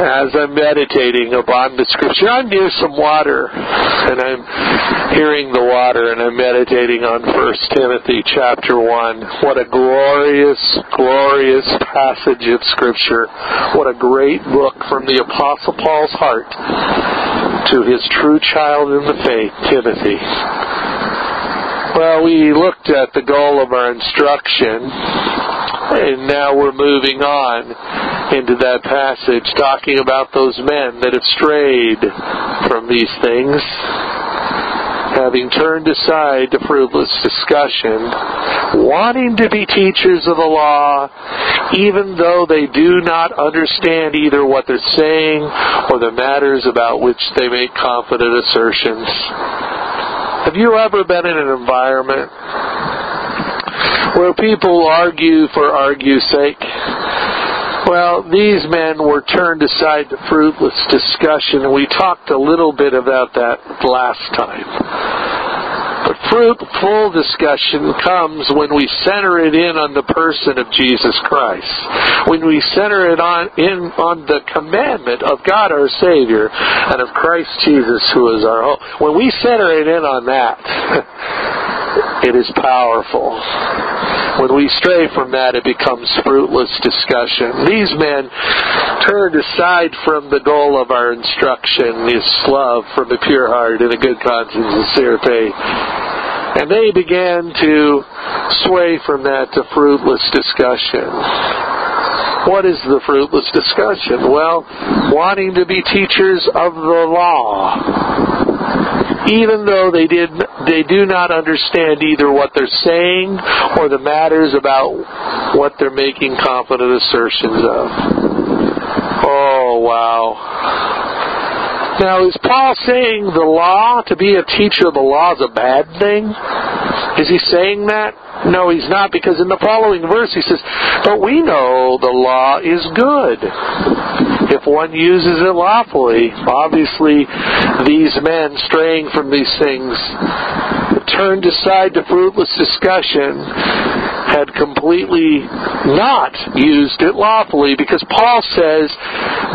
as I'm meditating upon the scripture. I'm near some water, and I'm hearing the water, and I'm meditating on 1 Timothy chapter 1. What a glorious, glorious passage of scripture. What a great book from the Apostle Paul's heart to his true child in the faith, Timothy. Well, we looked at the goal of our instruction, and now we're moving on into that passage talking about those men that have strayed from these things, having turned aside to fruitless discussion, wanting to be teachers of the law, even though they do not understand either what they're saying or the matters about which they make confident assertions. Have you ever been in an environment where people argue for argue's sake? Well, these men were turned aside to fruitless discussion, and we talked a little bit about that last time. But fruitful discussion comes when we center it in on the person of Jesus Christ. When we center it on in on the commandment of God our Savior and of Christ Jesus who is our hope. When we center it in on that, it is powerful. When we stray from that, it becomes fruitless discussion. These men turned aside from the goal of our instruction, this love from a pure heart and a good conscience and sincere faith. And they began to sway from that to fruitless discussion. What is the fruitless discussion? Well, wanting to be teachers of the law even though they did they do not understand either what they're saying or the matters about what they're making confident assertions of. Oh wow. Now is Paul saying the law to be a teacher of the law is a bad thing? Is he saying that? No, he's not, because in the following verse he says, But we know the law is good if one uses it lawfully. Obviously, these men straying from these things turned aside to fruitless discussion had completely not used it lawfully because Paul says,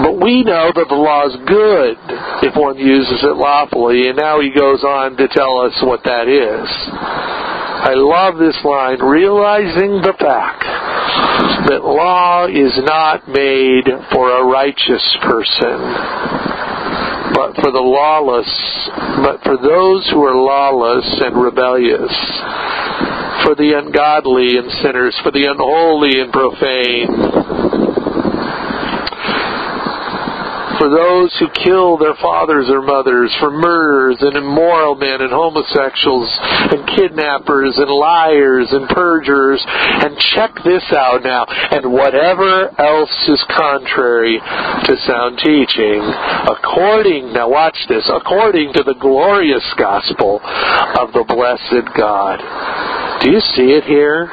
but we know that the law is good if one uses it lawfully. And now he goes on to tell us what that is. I love this line, realizing the fact that law is not made for a righteous person, but for the lawless, but for those who are lawless and rebellious, for the ungodly and sinners, for the unholy and profane for those who kill their fathers or mothers, for murderers and immoral men and homosexuals and kidnappers and liars and perjurers. And check this out now. And whatever else is contrary to sound teaching, according, now watch this, according to the glorious gospel of the blessed God. Do you see it here?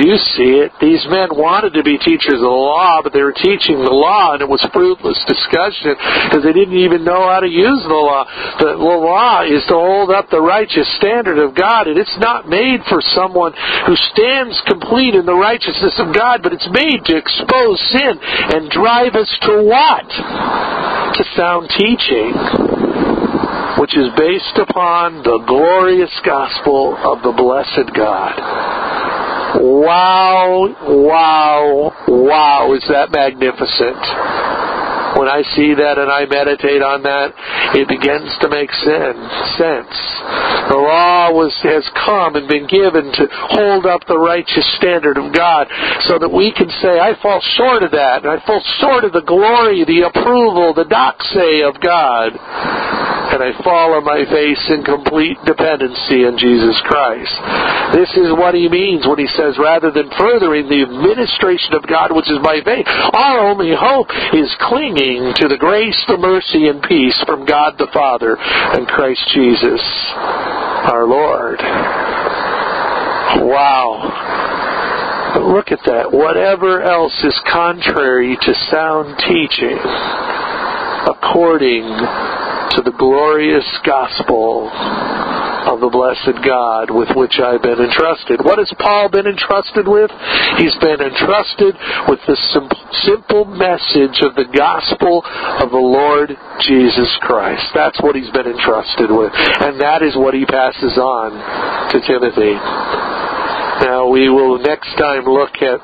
You see it? These men wanted to be teachers of the law, but they were teaching the law, and it was fruitless discussion because they didn't even know how to use the law. The law is to hold up the righteous standard of God, and it's not made for someone who stands complete in the righteousness of God, but it's made to expose sin and drive us to what? To sound teaching which is based upon the glorious gospel of the blessed God. Wow, wow, wow, is that magnificent. When I see that and I meditate on that, it begins to make sense. The law was, has come and been given to hold up the righteous standard of God so that we can say, I fall short of that, and I fall short of the glory, the approval, the doxa of God and I fall on my face in complete dependency on Jesus Christ. This is what he means when he says, rather than furthering the administration of God, which is by faith, our only hope is clinging to the grace, the mercy, and peace from God the Father and Christ Jesus, our Lord. Wow. Look at that. Whatever else is contrary to sound teaching, according to the glorious gospel of the blessed God with which I've been entrusted. What has Paul been entrusted with? He's been entrusted with the simple message of the gospel of the Lord Jesus Christ. That's what he's been entrusted with. And that is what he passes on to Timothy. Now we will next time look at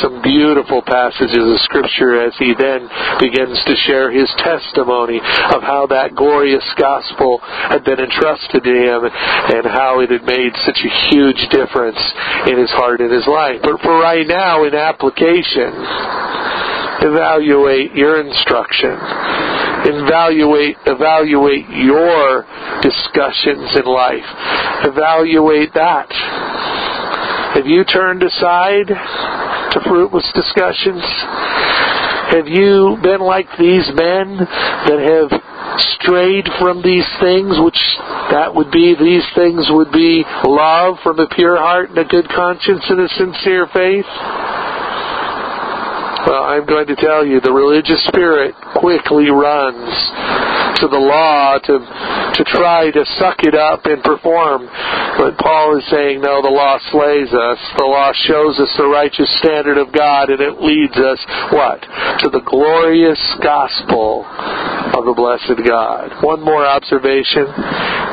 some beautiful passages of Scripture as he then begins to share his testimony of how that glorious gospel had been entrusted to him and how it had made such a huge difference in his heart and his life. But for right now, in application, evaluate your instruction. Evaluate evaluate your discussions in life. Evaluate that have you turned aside to fruitless discussions? Have you been like these men that have strayed from these things, which that would be, these things would be love from a pure heart and a good conscience and a sincere faith? Well, I'm going to tell you, the religious spirit quickly runs to the law to, to try to suck it up and perform. But Paul is saying, no, the law slays us. The law shows us the righteous standard of God, and it leads us, what? To the glorious gospel of the blessed God. One more observation.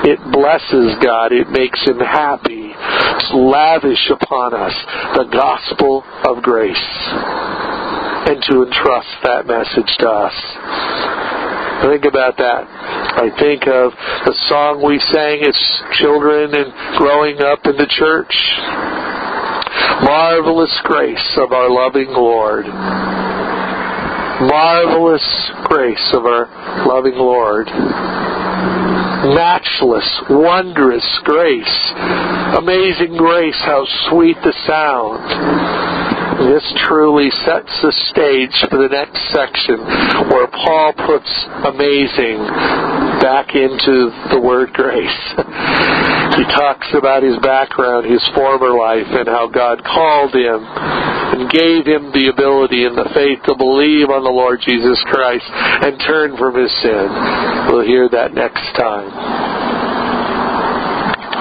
It blesses God. It makes him happy. It's lavish upon us the gospel of grace and to entrust that message to us. Think about that. I think of the song we sang as children and growing up in the church. Marvelous grace of our loving Lord. Marvelous grace of our loving Lord. Matchless, wondrous grace. Amazing grace, how sweet the sound this truly sets the stage for the next section where Paul puts amazing back into the word grace. he talks about his background, his former life, and how God called him and gave him the ability and the faith to believe on the Lord Jesus Christ and turn from his sin. We'll hear that next time.